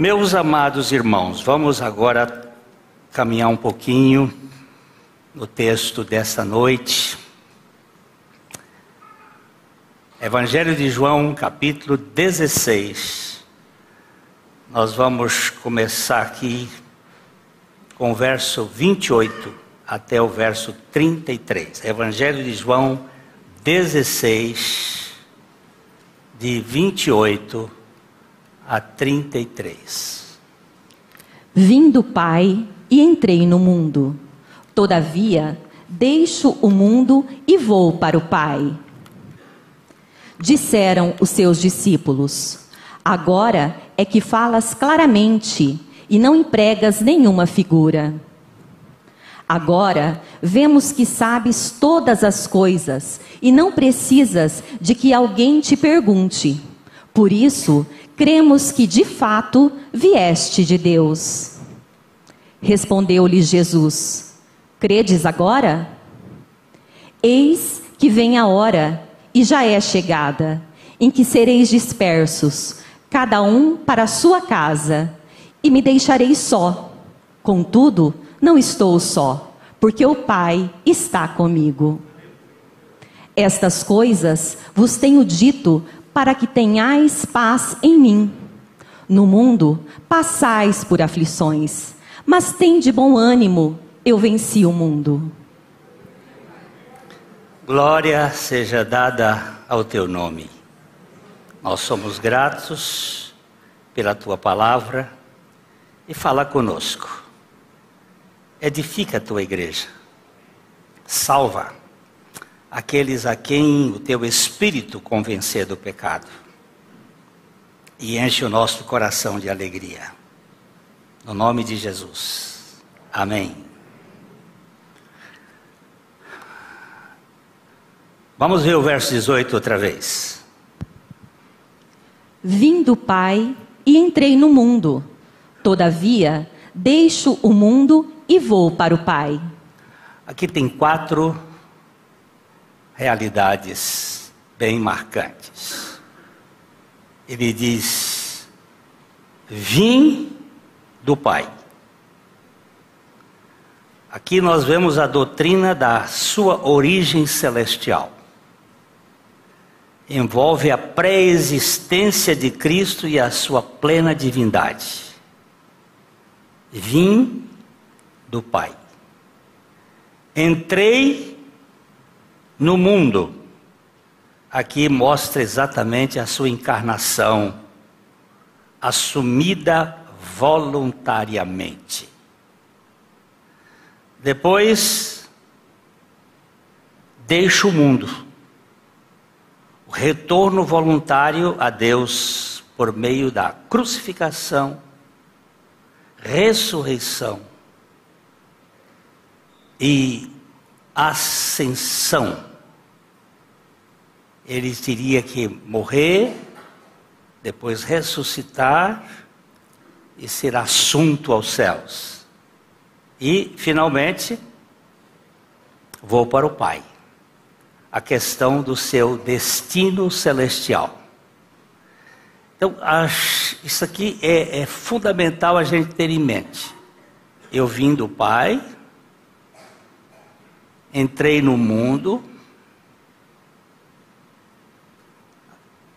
Meus amados irmãos, vamos agora caminhar um pouquinho no texto dessa noite. Evangelho de João, capítulo 16. Nós vamos começar aqui com o verso 28 até o verso 33. Evangelho de João 16, de 28 a 33. Vim do Pai e entrei no mundo. Todavia, deixo o mundo e vou para o Pai. Disseram os seus discípulos: Agora é que falas claramente e não empregas nenhuma figura. Agora vemos que sabes todas as coisas e não precisas de que alguém te pergunte. Por isso, cremos que de fato vieste de Deus. Respondeu-lhe Jesus: Credes agora? Eis que vem a hora, e já é chegada, em que sereis dispersos, cada um para a sua casa, e me deixareis só. Contudo, não estou só, porque o Pai está comigo. Estas coisas vos tenho dito para que tenhais paz em mim. No mundo passais por aflições, mas tende bom ânimo, eu venci o mundo. Glória seja dada ao teu nome. Nós somos gratos pela tua palavra e fala conosco. Edifica a tua igreja. Salva aqueles a quem o teu espírito convencer do pecado. E enche o nosso coração de alegria. No nome de Jesus. Amém. Vamos ver o verso 18 outra vez. Vim do Pai e entrei no mundo. Todavia, deixo o mundo e vou para o Pai. Aqui tem quatro realidades bem marcantes. Ele diz: Vim do Pai. Aqui nós vemos a doutrina da sua origem celestial envolve a pré-existência de Cristo e a sua plena divindade. Vim do Pai. Entrei no mundo. Aqui mostra exatamente a sua encarnação, assumida voluntariamente. Depois, deixa o mundo o retorno voluntário a Deus por meio da crucificação, ressurreição e ascensão. Ele teria que morrer, depois ressuscitar e ser assunto aos céus. E, finalmente, vou para o Pai a questão do seu destino celestial. Então, isso aqui é, é fundamental a gente ter em mente. Eu vim do Pai, entrei no mundo,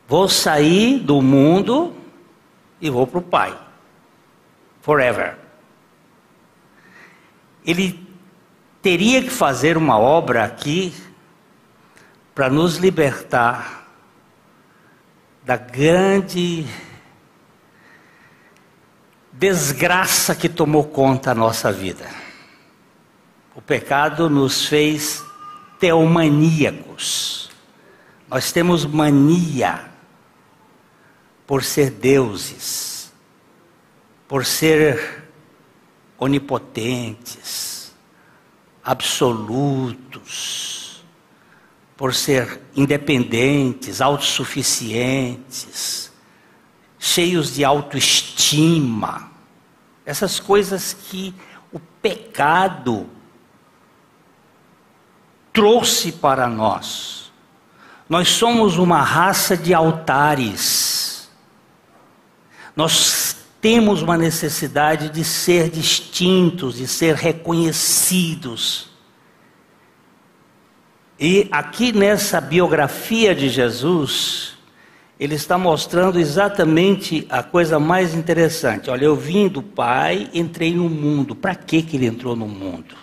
vou sair do mundo e vou para o Pai. Forever. Ele teria que fazer uma obra aqui para nos libertar da grande desgraça que tomou conta da nossa vida. O pecado nos fez teomaníacos. Nós temos mania por ser deuses, por ser onipotentes, absolutos por ser independentes, autossuficientes, cheios de autoestima, essas coisas que o pecado trouxe para nós. Nós somos uma raça de altares. Nós temos uma necessidade de ser distintos, de ser reconhecidos. E aqui nessa biografia de Jesus, ele está mostrando exatamente a coisa mais interessante. Olha, eu vim do Pai, entrei no mundo. Para que que ele entrou no mundo?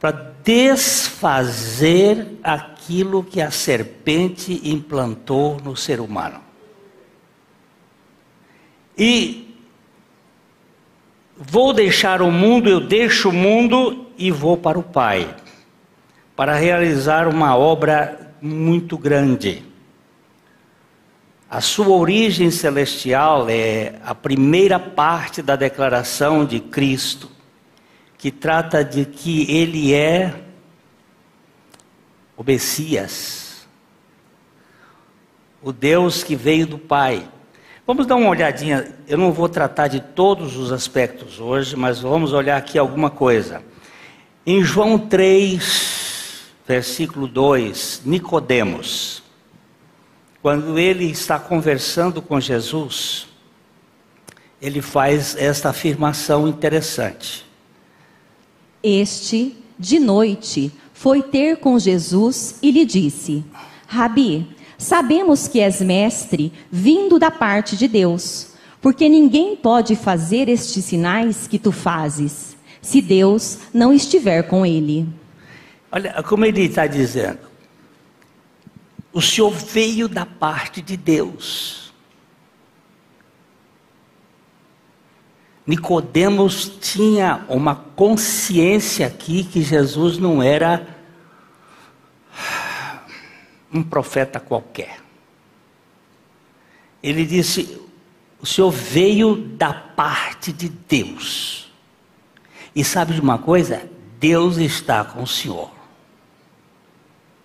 Para desfazer aquilo que a serpente implantou no ser humano. E vou deixar o mundo, eu deixo o mundo e vou para o Pai, para realizar uma obra muito grande. A sua origem celestial é a primeira parte da declaração de Cristo, que trata de que ele é o Messias, o Deus que veio do Pai. Vamos dar uma olhadinha, eu não vou tratar de todos os aspectos hoje, mas vamos olhar aqui alguma coisa. Em João 3, versículo 2, Nicodemos, quando ele está conversando com Jesus, ele faz esta afirmação interessante. Este, de noite, foi ter com Jesus e lhe disse: Rabi, Sabemos que és mestre, vindo da parte de Deus, porque ninguém pode fazer estes sinais que tu fazes, se Deus não estiver com ele. Olha como ele está dizendo. O Senhor veio da parte de Deus. Nicodemos tinha uma consciência aqui que Jesus não era um profeta qualquer. Ele disse: O Senhor veio da parte de Deus. E sabe de uma coisa? Deus está com o Senhor.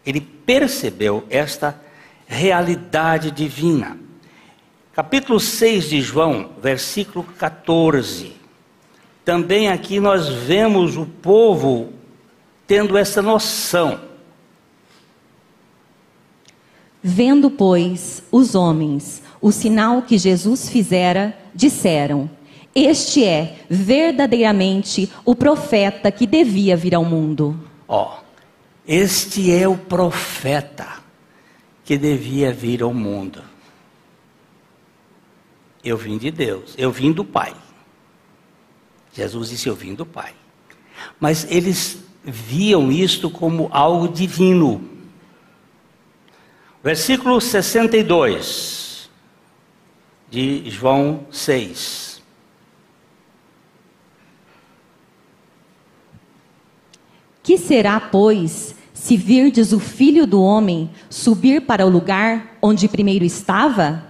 Ele percebeu esta realidade divina. Capítulo 6 de João, versículo 14. Também aqui nós vemos o povo tendo essa noção Vendo, pois, os homens o sinal que Jesus fizera, disseram: Este é verdadeiramente o profeta que devia vir ao mundo. Ó, oh, este é o profeta que devia vir ao mundo. Eu vim de Deus, eu vim do Pai. Jesus disse: Eu vim do Pai. Mas eles viam isto como algo divino. Versículo 62 de João 6. Que será, pois, se virdes o filho do homem subir para o lugar onde primeiro estava?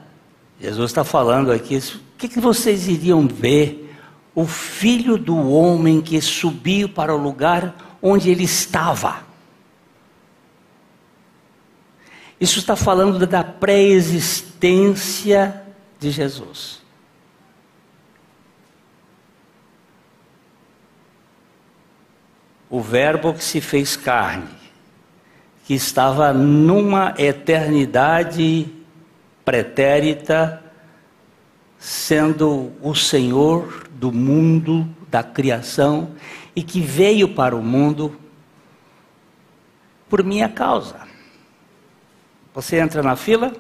Jesus está falando aqui, o que, que vocês iriam ver? O filho do homem que subiu para o lugar onde ele estava. Isso está falando da pré-existência de Jesus. O Verbo que se fez carne, que estava numa eternidade pretérita, sendo o Senhor do mundo, da criação, e que veio para o mundo por minha causa. Você entra na fila?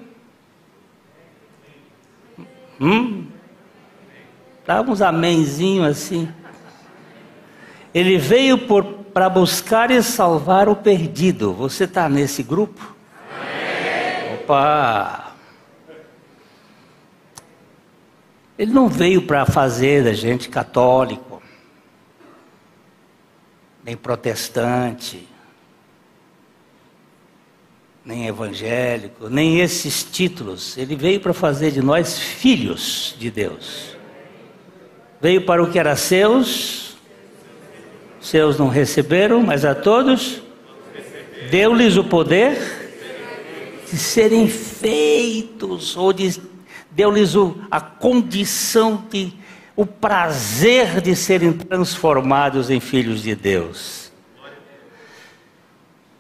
Hum? Dá uns amenzinho assim. Ele veio para buscar e salvar o perdido. Você está nesse grupo? Opa! Ele não veio para fazer da gente católico, nem protestante nem evangélico, nem esses títulos. Ele veio para fazer de nós filhos de Deus. Veio para o que era seus, seus não receberam, mas a todos deu-lhes o poder de serem feitos, ou de, deu-lhes a condição de o prazer de serem transformados em filhos de Deus.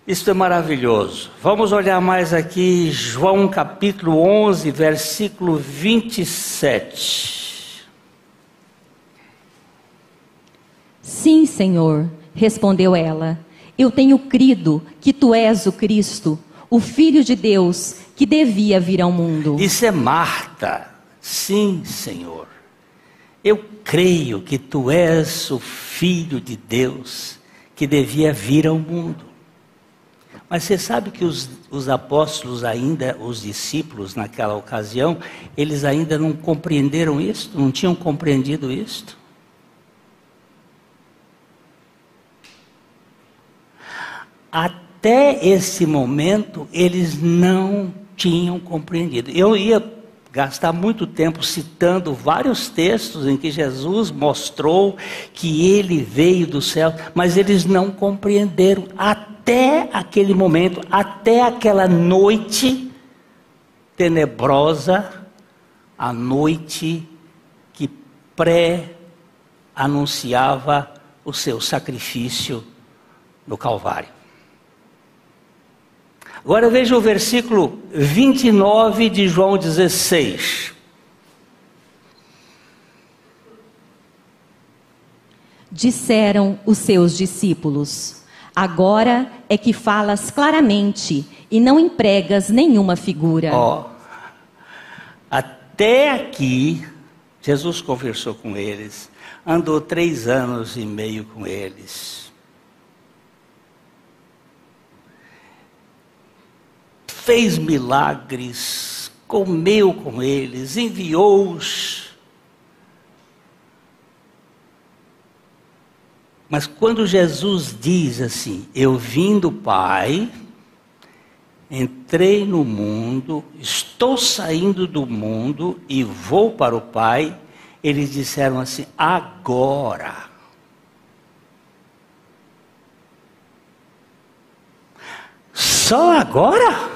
Isto é maravilhoso. Vamos olhar mais aqui, João capítulo 11, versículo 27. Sim, Senhor, respondeu ela. Eu tenho crido que tu és o Cristo, o Filho de Deus, que devia vir ao mundo. Isso é Marta. Sim, Senhor. Eu creio que tu és o Filho de Deus, que devia vir ao mundo. Mas você sabe que os, os apóstolos ainda, os discípulos naquela ocasião, eles ainda não compreenderam isto, não tinham compreendido isto. Até esse momento, eles não tinham compreendido. Eu ia gastar muito tempo citando vários textos em que Jesus mostrou que ele veio do céu, mas eles não compreenderam até até aquele momento, até aquela noite tenebrosa, a noite que pré-anunciava o seu sacrifício no Calvário. Agora veja o versículo 29 de João 16. Disseram os seus discípulos: Agora é que falas claramente e não empregas nenhuma figura. Até aqui, Jesus conversou com eles, andou três anos e meio com eles. Fez milagres, comeu com eles, enviou-os Mas quando Jesus diz assim: Eu vim do Pai, entrei no mundo, estou saindo do mundo e vou para o Pai, eles disseram assim: agora. Só agora?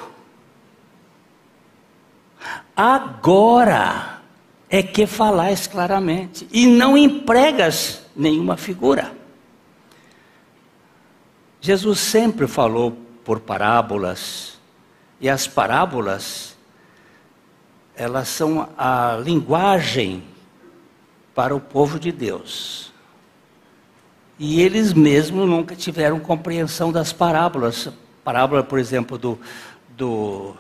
Agora é que falais claramente e não empregas nenhuma figura. Jesus sempre falou por parábolas, e as parábolas, elas são a linguagem para o povo de Deus. E eles mesmos nunca tiveram compreensão das parábolas. Parábola, por exemplo, do, do,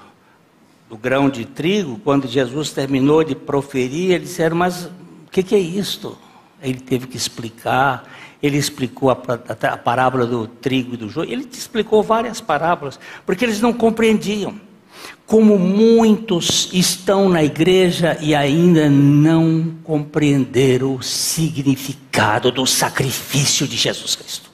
do grão de trigo, quando Jesus terminou de proferir, eles disseram, mas o que, que é isto? Ele teve que explicar, ele explicou a, a, a parábola do trigo e do joio, ele explicou várias parábolas, porque eles não compreendiam. Como muitos estão na igreja e ainda não compreenderam o significado do sacrifício de Jesus Cristo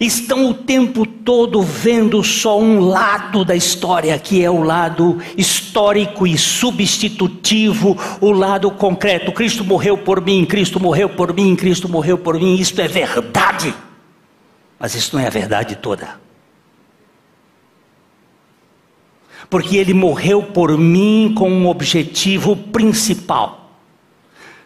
estão o tempo todo vendo só um lado da história, que é o lado histórico e substitutivo, o lado concreto. Cristo morreu por mim, Cristo morreu por mim, Cristo morreu por mim. Isto é verdade, mas isso não é a verdade toda. Porque ele morreu por mim com um objetivo principal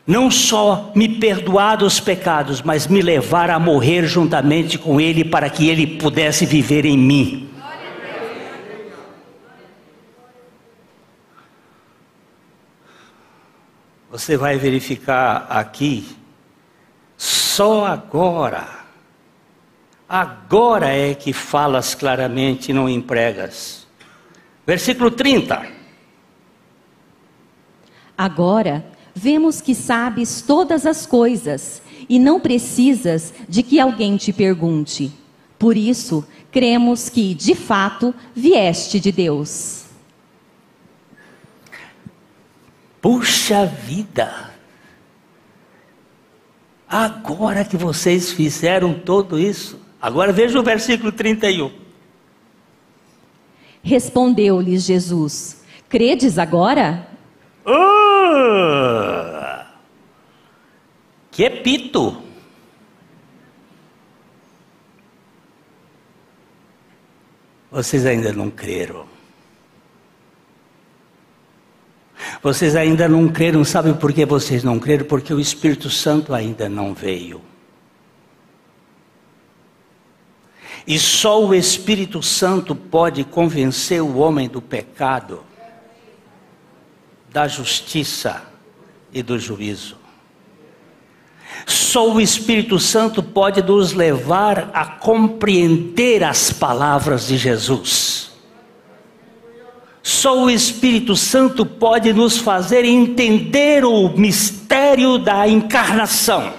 não só me perdoar dos pecados, mas me levar a morrer juntamente com Ele para que Ele pudesse viver em mim. Você vai verificar aqui, só agora, agora é que falas claramente e não empregas. Versículo 30. Agora vemos que sabes todas as coisas e não precisas de que alguém te pergunte. Por isso, cremos que, de fato, vieste de Deus. Puxa vida! Agora que vocês fizeram tudo isso, agora veja o versículo 31. Respondeu-lhes Jesus: Credes agora? Uh, que pito! Vocês ainda não creram. Vocês ainda não creram, sabe por que vocês não creram? Porque o Espírito Santo ainda não veio. E só o Espírito Santo pode convencer o homem do pecado, da justiça e do juízo. Só o Espírito Santo pode nos levar a compreender as palavras de Jesus. Só o Espírito Santo pode nos fazer entender o mistério da encarnação.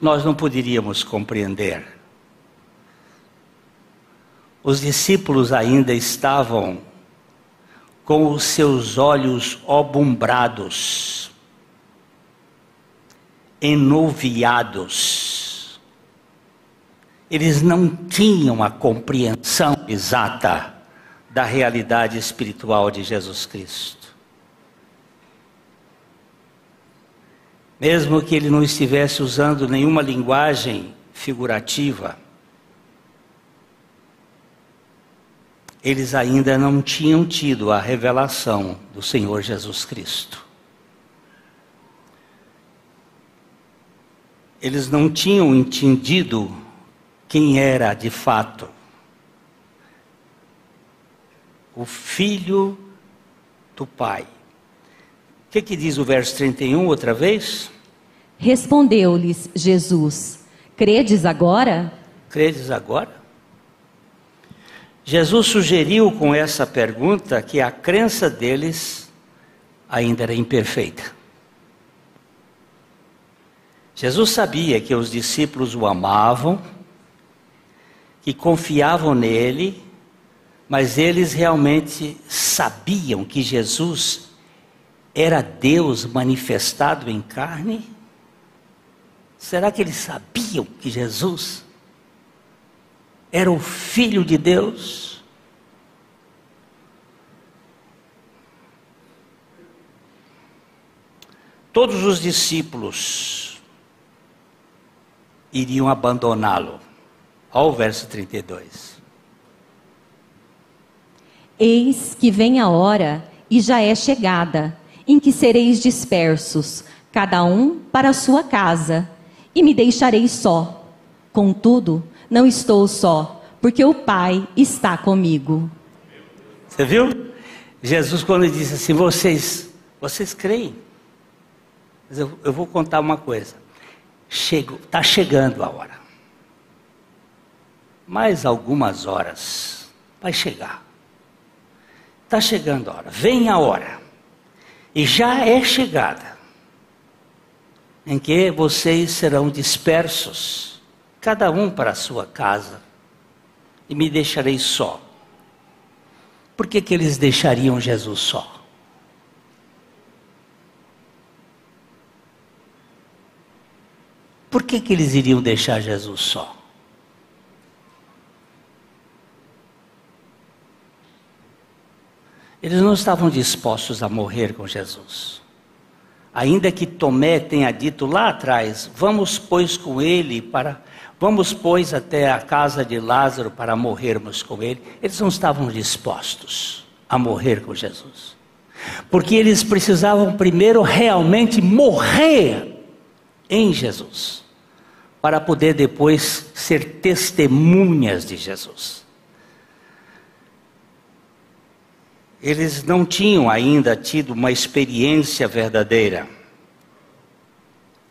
Nós não poderíamos compreender. Os discípulos ainda estavam com os seus olhos obumbrados, enuviados. Eles não tinham a compreensão exata da realidade espiritual de Jesus Cristo. Mesmo que ele não estivesse usando nenhuma linguagem figurativa, eles ainda não tinham tido a revelação do Senhor Jesus Cristo. Eles não tinham entendido quem era de fato o filho do Pai. O que, que diz o verso 31 outra vez? Respondeu-lhes Jesus: Credes agora? Credes agora? Jesus sugeriu com essa pergunta que a crença deles ainda era imperfeita. Jesus sabia que os discípulos o amavam, que confiavam nele mas eles realmente sabiam que Jesus era Deus manifestado em carne? Será que eles sabiam que Jesus era o Filho de Deus? Todos os discípulos iriam abandoná-lo. Olha o verso 32. Eis que vem a hora, e já é chegada, em que sereis dispersos, cada um para a sua casa, e me deixareis só. Contudo, não estou só, porque o Pai está comigo. Você viu? Jesus, quando disse assim: Vocês, vocês creem? Mas eu, eu vou contar uma coisa. Está chegando a hora. Mais algumas horas vai chegar. Está chegando a hora, vem a hora, e já é chegada, em que vocês serão dispersos, cada um para a sua casa, e me deixarei só. Por que, que eles deixariam Jesus só? Por que, que eles iriam deixar Jesus só? Eles não estavam dispostos a morrer com Jesus. Ainda que Tomé tenha dito lá atrás: Vamos, pois, com ele para. Vamos, pois, até a casa de Lázaro para morrermos com ele. Eles não estavam dispostos a morrer com Jesus. Porque eles precisavam primeiro realmente morrer em Jesus, para poder depois ser testemunhas de Jesus. Eles não tinham ainda tido uma experiência verdadeira.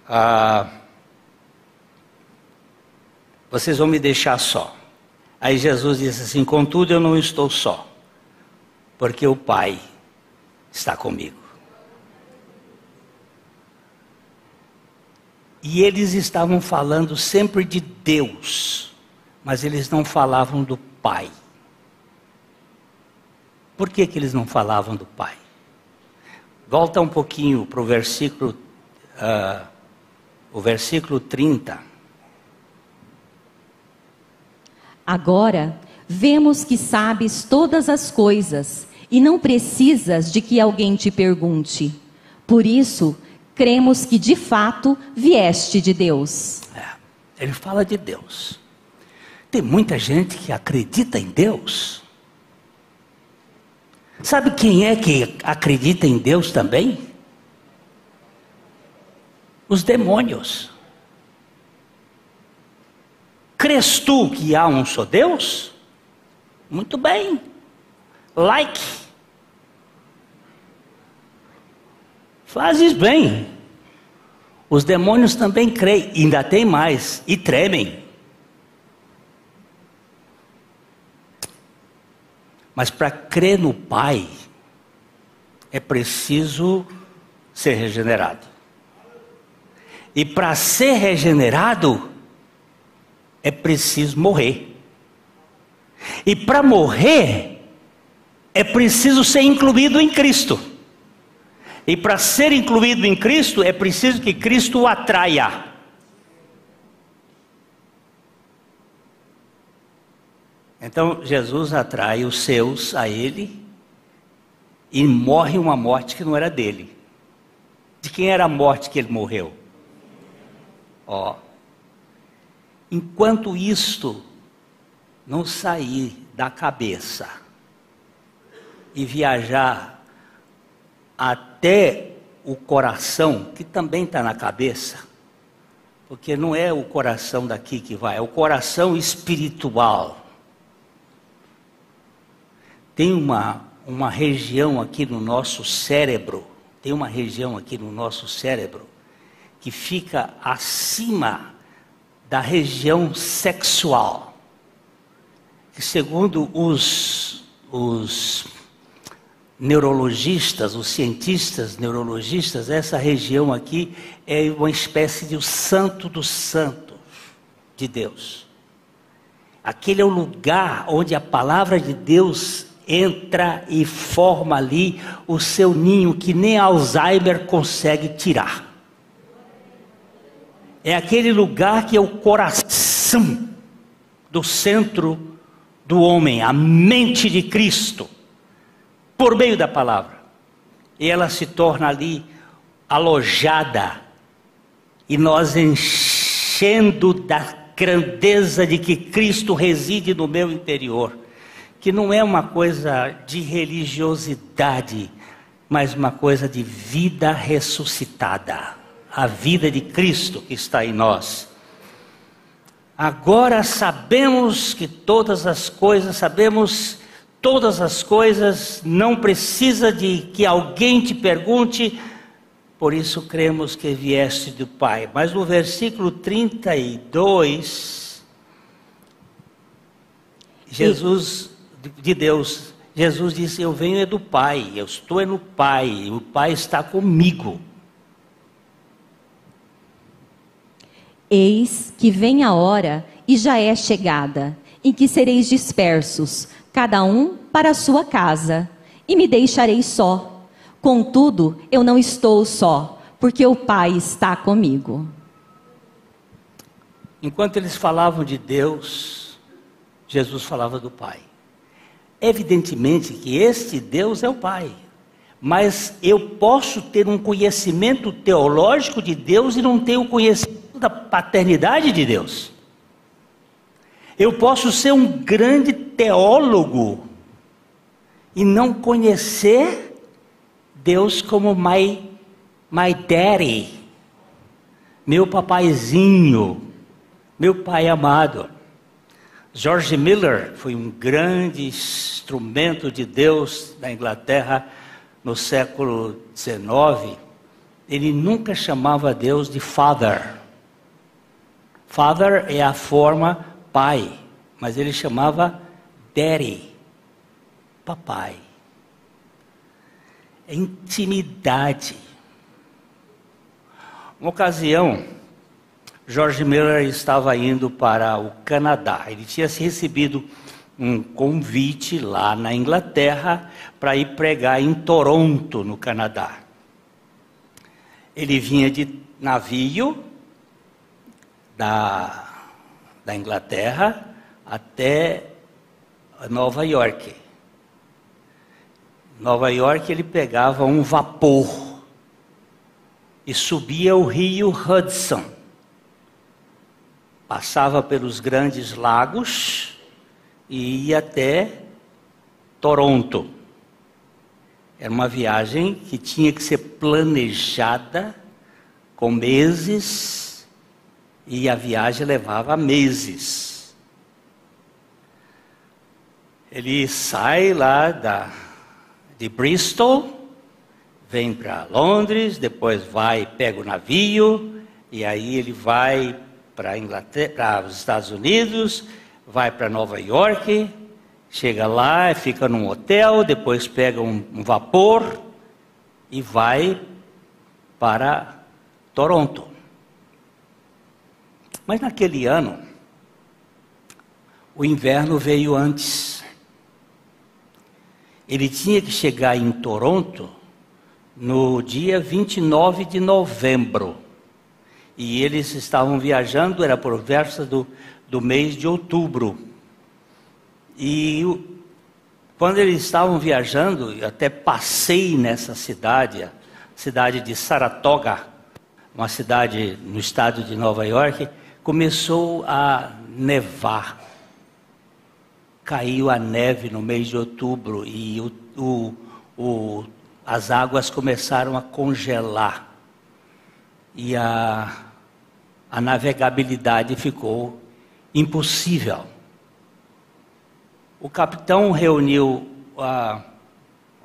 Ah, vocês vão me deixar só. Aí Jesus disse assim: Contudo, eu não estou só, porque o Pai está comigo. E eles estavam falando sempre de Deus, mas eles não falavam do Pai. Por que, que eles não falavam do Pai? Volta um pouquinho para o versículo, uh, o versículo 30. Agora, vemos que sabes todas as coisas e não precisas de que alguém te pergunte. Por isso, cremos que de fato vieste de Deus. É, ele fala de Deus. Tem muita gente que acredita em Deus, Sabe quem é que acredita em Deus também? Os demônios. Crês tu que há um só Deus? Muito bem. Like. Fazes bem. Os demônios também creem, ainda tem mais, e tremem. Mas para crer no Pai, é preciso ser regenerado. E para ser regenerado, é preciso morrer. E para morrer, é preciso ser incluído em Cristo. E para ser incluído em Cristo, é preciso que Cristo o atraia. Então Jesus atrai os seus a ele e morre uma morte que não era dele. De quem era a morte que ele morreu? Ó. Enquanto isto não sair da cabeça e viajar até o coração, que também está na cabeça, porque não é o coração daqui que vai, é o coração espiritual. Tem uma, uma região aqui no nosso cérebro, tem uma região aqui no nosso cérebro que fica acima da região sexual. Que segundo os, os neurologistas, os cientistas neurologistas, essa região aqui é uma espécie de o santo dos santos de Deus. Aquele é o lugar onde a palavra de Deus entra e forma ali o seu ninho que nem Alzheimer consegue tirar. É aquele lugar que é o coração do centro do homem, a mente de Cristo, por meio da palavra. E ela se torna ali alojada, e nós enchendo da grandeza de que Cristo reside no meu interior que não é uma coisa de religiosidade, mas uma coisa de vida ressuscitada a vida de Cristo que está em nós. Agora sabemos que todas as coisas, sabemos todas as coisas, não precisa de que alguém te pergunte, por isso cremos que vieste do Pai. Mas no versículo 32, Jesus de Deus. Jesus disse: Eu venho é do Pai, eu estou é no Pai, o Pai está comigo. Eis que vem a hora e já é chegada, em que sereis dispersos, cada um para a sua casa, e me deixarei só. Contudo, eu não estou só, porque o Pai está comigo. Enquanto eles falavam de Deus, Jesus falava do Pai. Evidentemente que este Deus é o Pai. Mas eu posso ter um conhecimento teológico de Deus e não ter o conhecimento da paternidade de Deus. Eu posso ser um grande teólogo e não conhecer Deus como my, my daddy, meu papaizinho, meu pai amado. George Miller foi um grande instrumento de Deus na Inglaterra no século XIX. Ele nunca chamava Deus de Father. Father é a forma pai, mas ele chamava Daddy, papai. É intimidade. Uma ocasião, George Miller estava indo para o Canadá. Ele tinha recebido um convite lá na Inglaterra para ir pregar em Toronto, no Canadá. Ele vinha de navio da, da Inglaterra até Nova York. Nova York ele pegava um vapor e subia o rio Hudson passava pelos grandes lagos e ia até Toronto. Era uma viagem que tinha que ser planejada com meses e a viagem levava meses. Ele sai lá da, de Bristol, vem para Londres, depois vai, pega o navio, e aí ele vai para os Estados Unidos, vai para Nova York, chega lá, fica num hotel, depois pega um, um vapor e vai para Toronto. Mas naquele ano, o inverno veio antes. Ele tinha que chegar em Toronto no dia 29 de novembro. E eles estavam viajando, era por versa do, do mês de outubro. E quando eles estavam viajando, eu até passei nessa cidade, a cidade de Saratoga, uma cidade no estado de Nova York, começou a nevar. Caiu a neve no mês de outubro e o, o, o, as águas começaram a congelar. E a, a navegabilidade ficou impossível. O capitão reuniu a,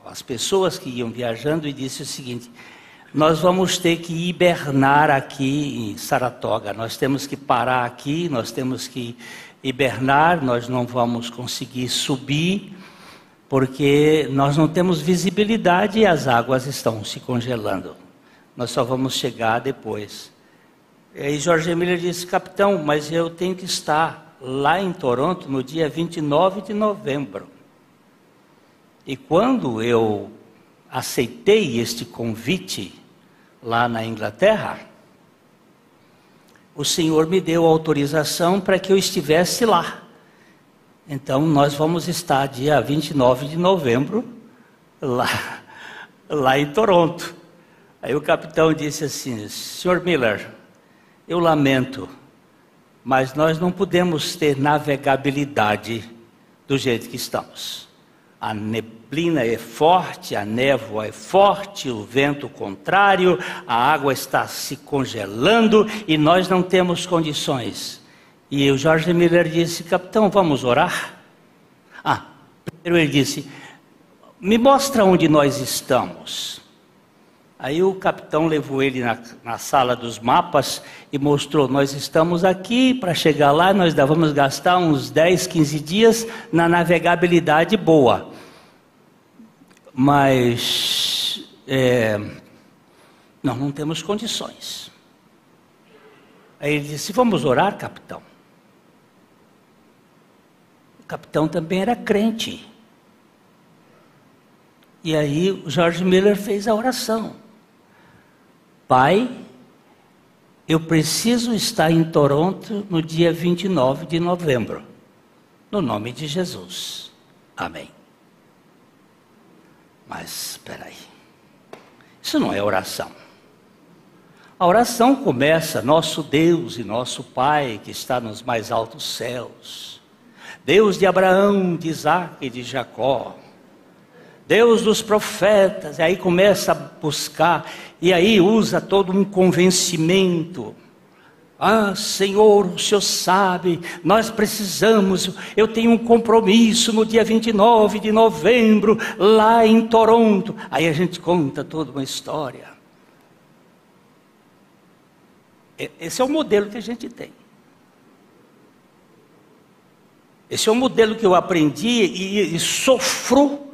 as pessoas que iam viajando e disse o seguinte: nós vamos ter que hibernar aqui em Saratoga. Nós temos que parar aqui, nós temos que hibernar, nós não vamos conseguir subir, porque nós não temos visibilidade e as águas estão se congelando. Nós só vamos chegar depois. E aí Jorge Miller disse, capitão, mas eu tenho que estar lá em Toronto no dia 29 de novembro. E quando eu aceitei este convite lá na Inglaterra, o Senhor me deu autorização para que eu estivesse lá. Então nós vamos estar dia 29 de novembro lá, lá em Toronto. Aí o capitão disse assim: Senhor Miller, eu lamento, mas nós não podemos ter navegabilidade do jeito que estamos. A neblina é forte, a névoa é forte, o vento contrário, a água está se congelando e nós não temos condições. E o Jorge Miller disse: Capitão, vamos orar? Ah, primeiro ele disse: Me mostra onde nós estamos. Aí o capitão levou ele na, na, sala dos mapas e mostrou: nós estamos aqui, para chegar lá nós vamos gastar uns 10, 15 dias na navegabilidade boa. Mas é, nós não temos condições. Aí ele disse: Vamos orar, capitão. O capitão também era crente. E aí Jorge Miller fez a oração. Pai, eu preciso estar em Toronto no dia 29 de novembro. No nome de Jesus. Amém. Mas espera aí. Isso não é oração. A oração começa, nosso Deus e nosso Pai que está nos mais altos céus. Deus de Abraão, de Isaac e de Jacó. Deus dos profetas, e aí começa a buscar, e aí usa todo um convencimento. Ah, Senhor, o Senhor sabe, nós precisamos, eu tenho um compromisso no dia 29 de novembro, lá em Toronto. Aí a gente conta toda uma história. Esse é o modelo que a gente tem. Esse é o modelo que eu aprendi e, e sofro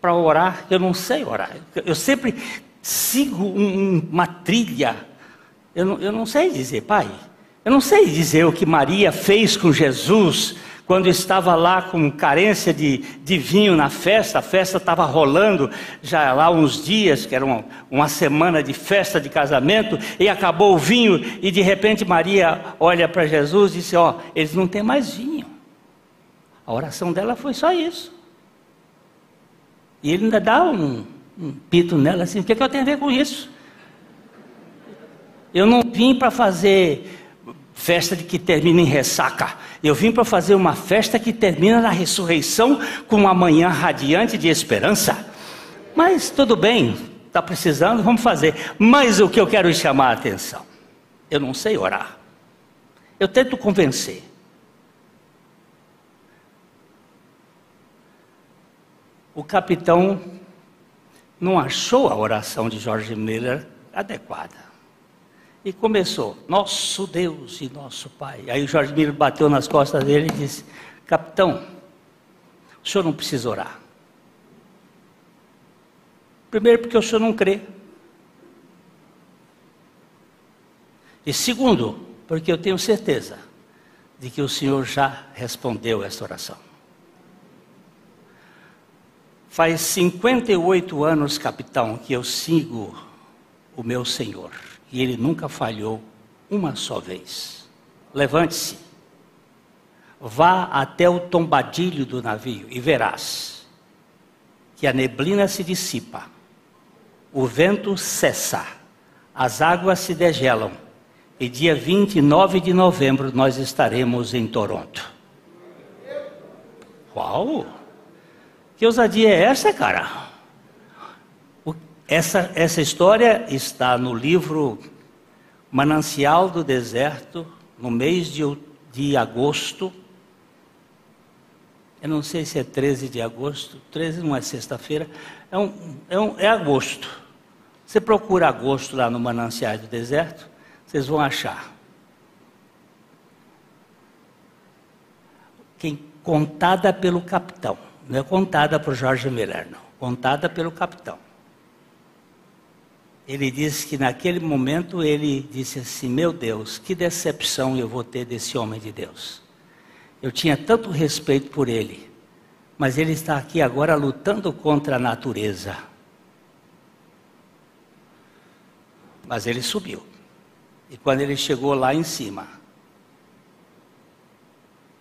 para orar, eu não sei orar. Eu sempre sigo um, uma trilha. Eu não, eu não sei dizer, pai. Eu não sei dizer o que Maria fez com Jesus quando estava lá com carência de, de vinho na festa. A festa estava rolando já lá uns dias, que era uma, uma semana de festa de casamento, e acabou o vinho. E de repente Maria olha para Jesus e disse: Ó, oh, eles não têm mais vinho. A oração dela foi só isso. E ele ainda dá um, um pito nela assim: o que, é que eu tenho a ver com isso? Eu não vim para fazer festa que termina em ressaca. Eu vim para fazer uma festa que termina na ressurreição com uma manhã radiante de esperança. Mas tudo bem, está precisando, vamos fazer. Mas o que eu quero chamar a atenção, eu não sei orar. Eu tento convencer. o capitão não achou a oração de George Miller adequada. E começou, nosso Deus e nosso Pai. Aí o Jorge Miller bateu nas costas dele e disse: Capitão, o senhor não precisa orar. Primeiro, porque o senhor não crê. E segundo, porque eu tenho certeza de que o senhor já respondeu esta oração. Faz 58 anos, capitão, que eu sigo o meu Senhor e ele nunca falhou uma só vez. Levante-se, vá até o tombadilho do navio e verás que a neblina se dissipa, o vento cessa, as águas se degelam e dia 29 de novembro nós estaremos em Toronto. Uau! Que ousadia é essa, cara? Essa, essa história está no livro Manancial do Deserto, no mês de, de agosto. Eu não sei se é 13 de agosto, 13 não é sexta-feira, é, um, é, um, é agosto. Você procura agosto lá no Manancial do Deserto, vocês vão achar. Quem, contada pelo capitão, não é contada por Jorge Miller, não, contada pelo capitão ele disse que naquele momento ele disse assim: Meu Deus, que decepção eu vou ter desse homem de Deus. Eu tinha tanto respeito por ele, mas ele está aqui agora lutando contra a natureza. Mas ele subiu. E quando ele chegou lá em cima,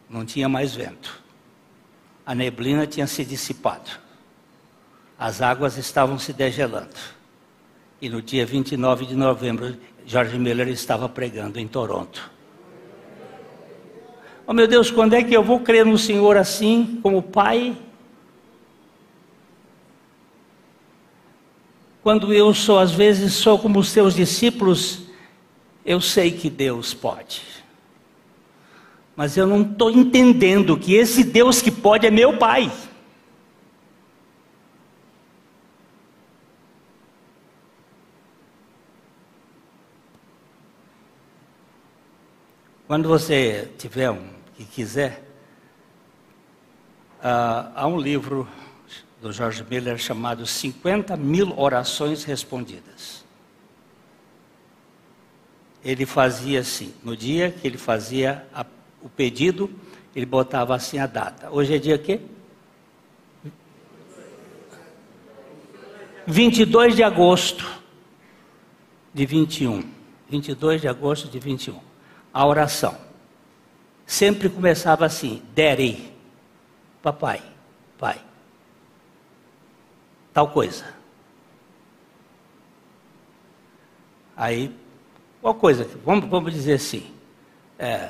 não tinha mais vento. A neblina tinha se dissipado. As águas estavam se degelando. E no dia 29 de novembro, George Miller estava pregando em Toronto. Oh meu Deus, quando é que eu vou crer no Senhor assim, como Pai? Quando eu sou, às vezes, sou como os seus discípulos, eu sei que Deus pode. Mas eu não estou entendendo que esse Deus que pode é meu Pai. Quando você tiver um que quiser, uh, há um livro do George Miller chamado 50 mil orações respondidas. Ele fazia assim, no dia que ele fazia a, o pedido, ele botava assim a data. Hoje é dia quê? 22 de agosto de 21. 22 de agosto de 21 a oração. Sempre começava assim: Daddy, papai, pai. Tal coisa. Aí, qual coisa? Vamos, vamos dizer assim: é,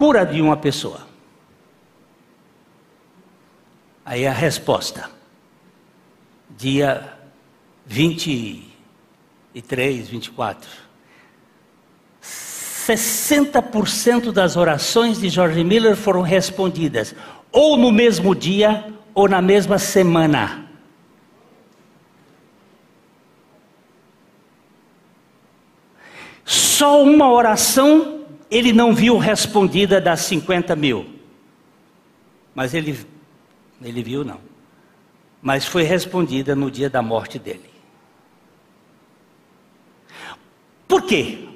cura de uma pessoa. Aí a resposta, dia 23, 24 60% das orações de George Miller foram respondidas, ou no mesmo dia, ou na mesma semana. Só uma oração ele não viu respondida das 50 mil. Mas ele, ele viu, não. Mas foi respondida no dia da morte dele. Por quê?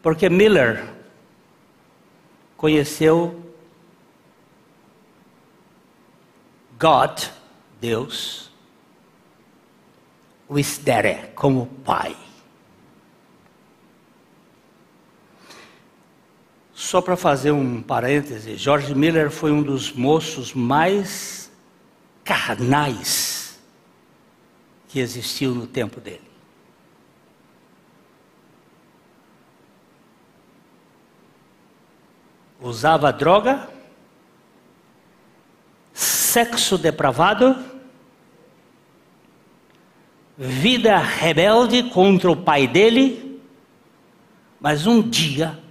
Porque Miller conheceu God, Deus, o Isdere como Pai. Só para fazer um parêntese, George Miller foi um dos moços mais carnais que existiu no tempo dele. usava droga, sexo depravado, vida rebelde contra o pai dele, mas um dia,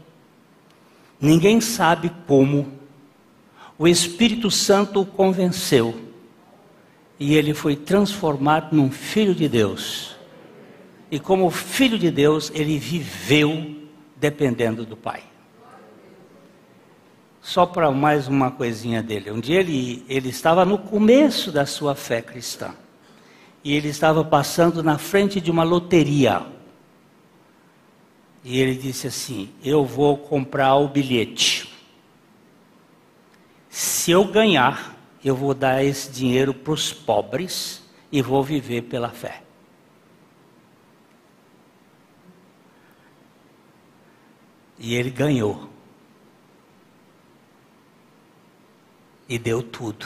ninguém sabe como, O Espírito Santo o convenceu e ele foi transformado num filho de Deus. E como filho de Deus, ele viveu dependendo do Pai. Só para mais uma coisinha dele. Um dia ele, ele estava no começo da sua fé cristã. E ele estava passando na frente de uma loteria. E ele disse assim: Eu vou comprar o bilhete. Se eu ganhar, eu vou dar esse dinheiro para os pobres e vou viver pela fé. E ele ganhou. E deu tudo.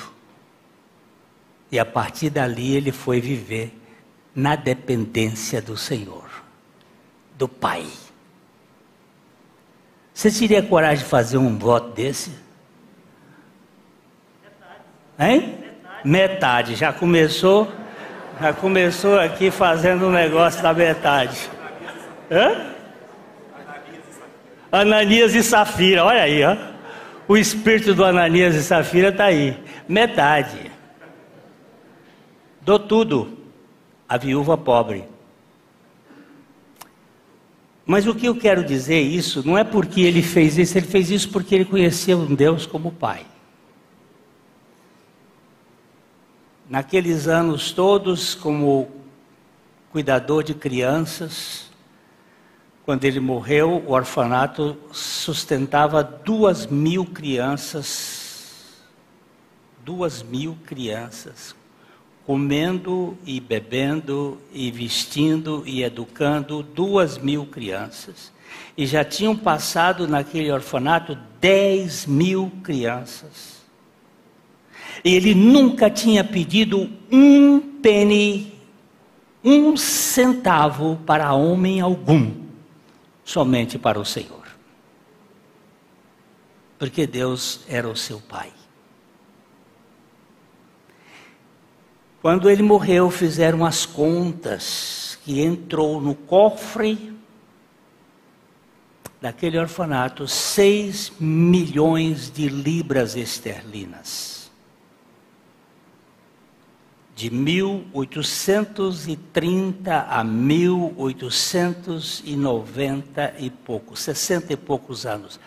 E a partir dali ele foi viver na dependência do Senhor, do Pai. Você teria coragem de fazer um voto desse? Hein? Metade. metade. Já começou, já começou aqui fazendo um negócio da metade. Hã? Ananias e Safira, olha aí, ó. O espírito do Ananias e Safira está aí. Metade. Dou tudo. A viúva pobre. Mas o que eu quero dizer isso não é porque ele fez isso, ele fez isso porque ele conhecia um Deus como Pai. naqueles anos todos como cuidador de crianças. Quando ele morreu, o orfanato sustentava duas mil crianças, duas mil crianças, comendo e bebendo e vestindo e educando duas mil crianças. E já tinham passado naquele orfanato dez mil crianças. Ele nunca tinha pedido um penny, um centavo para homem algum, somente para o Senhor. Porque Deus era o seu Pai. Quando ele morreu, fizeram as contas que entrou no cofre daquele orfanato seis milhões de libras esterlinas de 1830 a 1890 e pouco, 60 e poucos anos.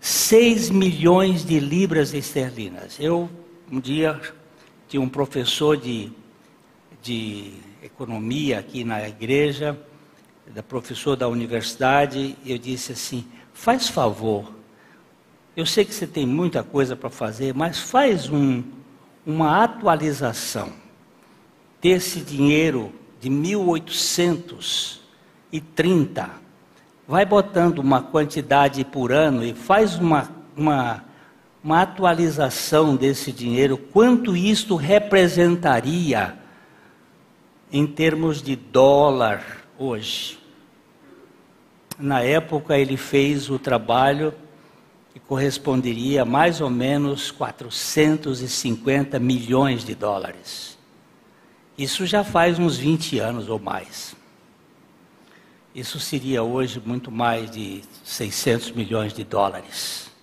6 milhões de libras esterlinas. Eu, um dia, tinha um professor de, de economia aqui na igreja, da professor da universidade, eu disse assim: faz favor, eu sei que você tem muita coisa para fazer, mas faz um, uma atualização desse dinheiro de 1830, vai botando uma quantidade por ano e faz uma, uma, uma atualização desse dinheiro, quanto isto representaria em termos de dólar hoje. Na época ele fez o trabalho que corresponderia a mais ou menos 450 milhões de dólares. Isso já faz uns 20 anos ou mais. Isso seria hoje muito mais de 600 milhões de dólares.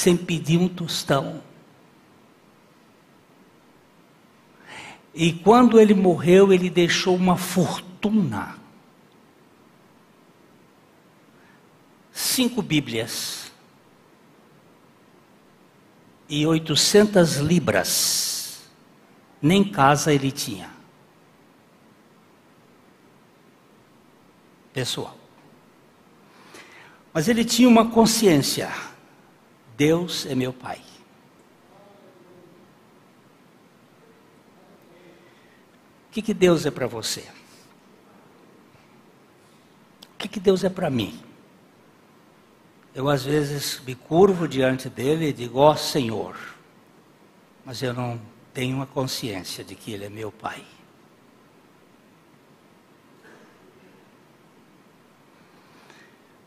Sem pedir um tostão. E quando ele morreu, ele deixou uma fortuna. Cinco Bíblias. E 800 libras nem casa ele tinha. Pessoal. Mas ele tinha uma consciência: Deus é meu Pai. O que, que Deus é para você? O que, que Deus é para mim? Eu às vezes me curvo diante dele e digo, ó oh, Senhor, mas eu não tenho uma consciência de que Ele é meu Pai.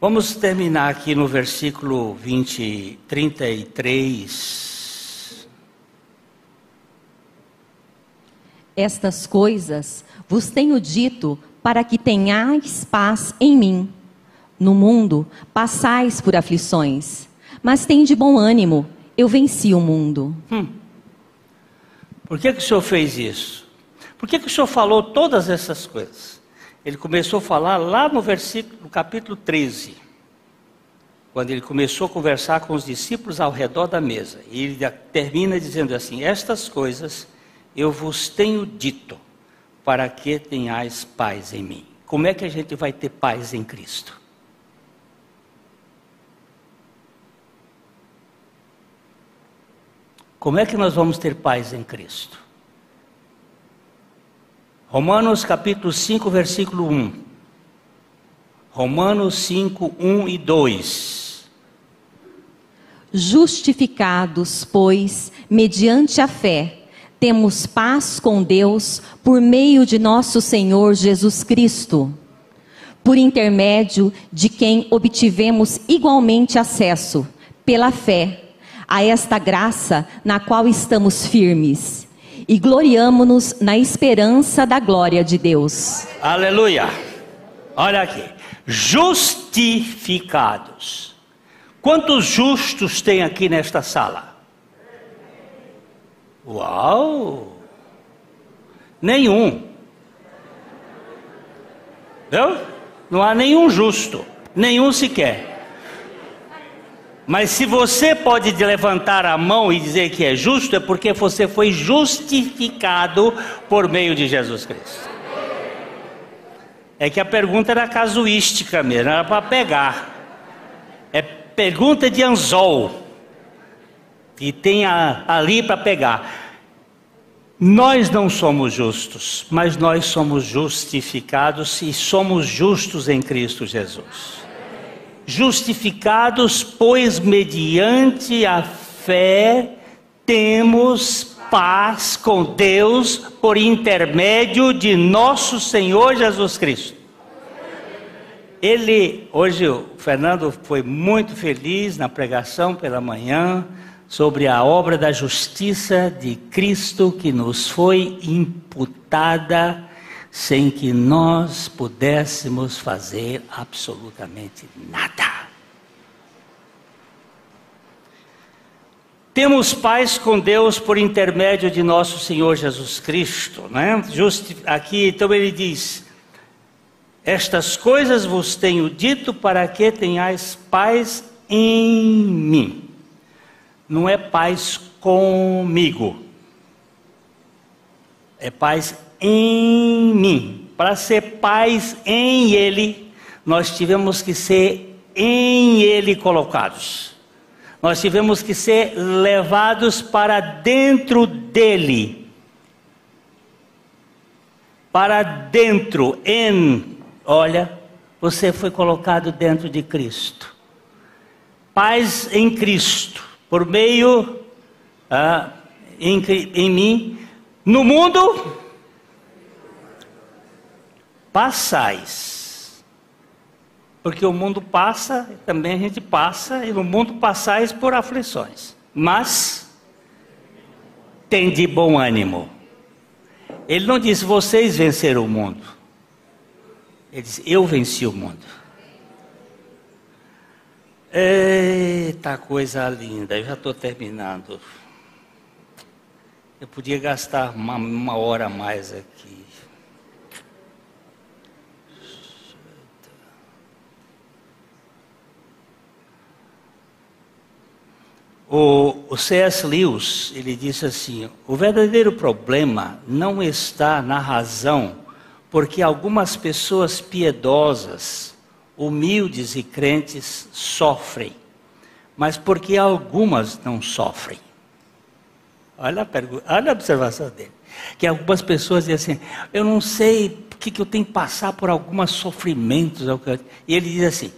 Vamos terminar aqui no versículo 20, 33. Estas coisas vos tenho dito para que tenhais paz em mim. No mundo passais por aflições, mas tem de bom ânimo eu venci o mundo. Hum. Por que, que o senhor fez isso? Por que, que o senhor falou todas essas coisas? Ele começou a falar lá no versículo, no capítulo 13, quando ele começou a conversar com os discípulos ao redor da mesa. E ele termina dizendo assim: Estas coisas eu vos tenho dito, para que tenhais paz em mim. Como é que a gente vai ter paz em Cristo? Como é que nós vamos ter paz em Cristo? Romanos capítulo 5, versículo 1. Romanos 5, 1 e 2. Justificados, pois, mediante a fé, temos paz com Deus por meio de nosso Senhor Jesus Cristo, por intermédio de quem obtivemos igualmente acesso, pela fé, a esta graça na qual estamos firmes e gloriamo-nos na esperança da glória de Deus. Aleluia. Olha aqui. Justificados. Quantos justos tem aqui nesta sala? Uau! Nenhum. Viu? Não há nenhum justo, nenhum sequer. Mas se você pode levantar a mão e dizer que é justo, é porque você foi justificado por meio de Jesus Cristo. É que a pergunta era casuística mesmo, era para pegar. É pergunta de anzol. E tem a, ali para pegar. Nós não somos justos, mas nós somos justificados e somos justos em Cristo Jesus justificados, pois mediante a fé temos paz com Deus por intermédio de nosso Senhor Jesus Cristo. Ele, hoje o Fernando foi muito feliz na pregação pela manhã sobre a obra da justiça de Cristo que nos foi imputada sem que nós pudéssemos fazer absolutamente nada. Temos paz com Deus por intermédio de nosso Senhor Jesus Cristo, né? Aqui, então ele diz: Estas coisas vos tenho dito para que tenhais paz em mim. Não é paz comigo, é paz em mim. Para ser paz em Ele, nós tivemos que ser em Ele colocados. Nós tivemos que ser levados para dentro dele. Para dentro, em. Olha, você foi colocado dentro de Cristo. Paz em Cristo, por meio ah, em, em mim. No mundo, passais. Porque o mundo passa, também a gente passa, e no mundo passais por aflições. Mas tem de bom ânimo. Ele não disse vocês venceram o mundo. Ele disse eu venci o mundo. Eita coisa linda, eu já estou terminando. Eu podia gastar uma, uma hora a mais aqui. O, o C.S. Lewis, ele disse assim: o verdadeiro problema não está na razão, porque algumas pessoas piedosas, humildes e crentes sofrem, mas porque algumas não sofrem. Olha a, pergunta, olha a observação dele. Que algumas pessoas dizem assim: eu não sei por que eu tenho que passar por alguns sofrimentos. E ele diz assim: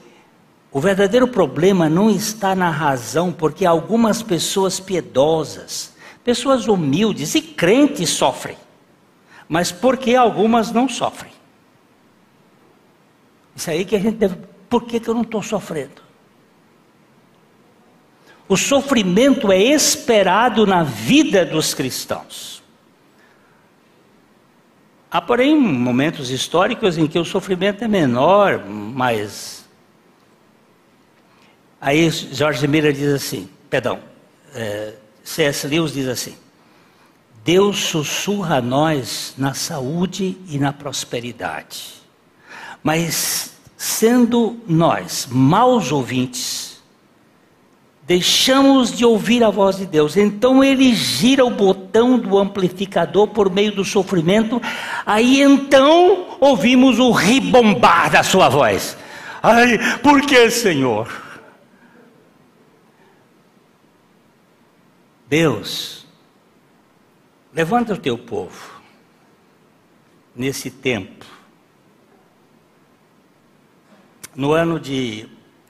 o verdadeiro problema não está na razão, porque algumas pessoas piedosas, pessoas humildes e crentes sofrem, mas porque algumas não sofrem. Isso aí que a gente deve. Por que, que eu não estou sofrendo? O sofrimento é esperado na vida dos cristãos. Há, porém, momentos históricos em que o sofrimento é menor, mas Aí Jorge Miller diz assim, perdão, é, C.S. Lewis diz assim: Deus sussurra a nós na saúde e na prosperidade. Mas sendo nós maus ouvintes, deixamos de ouvir a voz de Deus. Então ele gira o botão do amplificador por meio do sofrimento, aí então ouvimos o ribombar da sua voz. Ai, por que, Senhor? Deus, levanta o teu povo nesse tempo. No ano de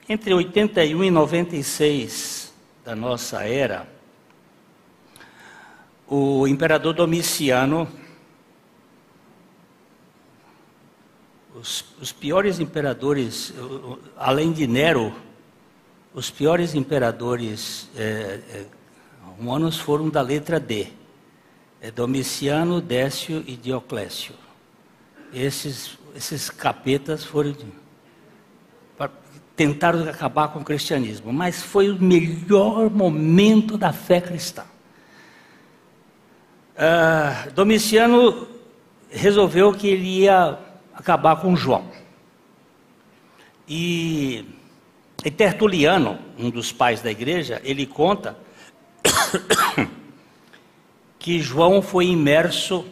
entre 81 e 96 da nossa era, o imperador Domiciano, os, os piores imperadores, além de Nero, os piores imperadores é, romanos foram da letra D. É Domiciano, Décio e Dioclésio. Esses, esses capetas foram tentaram acabar com o cristianismo, mas foi o melhor momento da fé cristã. Uh, Domiciano resolveu que ele ia acabar com João. E, e Tertuliano, um dos pais da igreja, ele conta que João foi imerso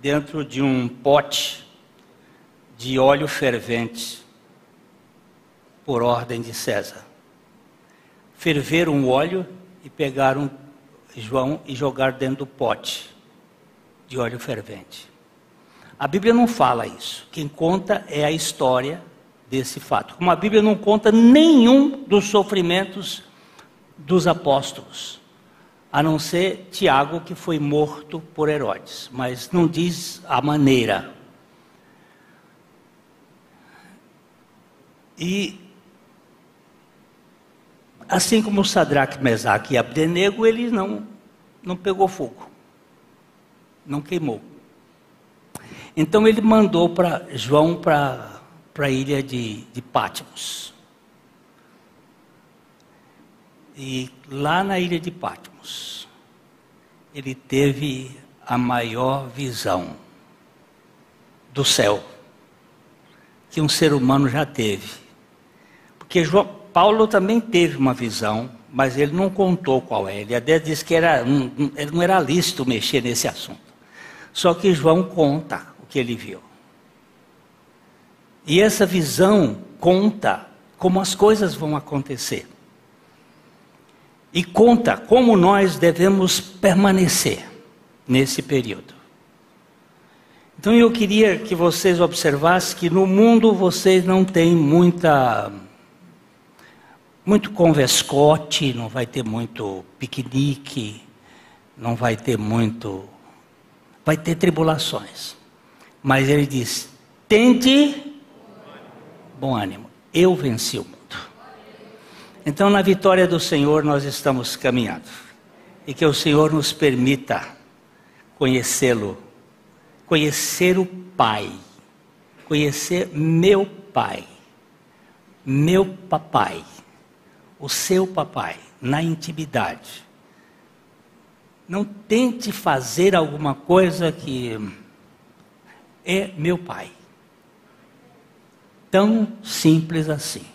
dentro de um pote de óleo fervente por ordem de César. Ferveram o óleo e pegaram João e jogar dentro do pote de óleo fervente. A Bíblia não fala isso. Quem conta é a história desse fato. Como a Bíblia não conta nenhum dos sofrimentos dos apóstolos a não ser Tiago, que foi morto por Herodes, mas não diz a maneira. E assim como Sadraque, Mesaque e Abdenego, ele não, não pegou fogo, não queimou. Então ele mandou para João para a ilha de, de Patmos. E lá na ilha de Patmos, ele teve a maior visão do céu que um ser humano já teve. Porque João, Paulo também teve uma visão, mas ele não contou qual é. Ele até disse que era, não, não era lícito mexer nesse assunto. Só que João conta o que ele viu. E essa visão conta como as coisas vão acontecer e conta como nós devemos permanecer nesse período. Então eu queria que vocês observassem que no mundo vocês não têm muita muito convescote, não vai ter muito piquenique, não vai ter muito vai ter tribulações. Mas ele diz: "Tente bom ânimo. Eu venci o mundo." Então, na vitória do Senhor, nós estamos caminhando. E que o Senhor nos permita conhecê-lo, conhecer o Pai, conhecer meu Pai, meu papai, o seu papai, na intimidade. Não tente fazer alguma coisa que é meu pai. Tão simples assim.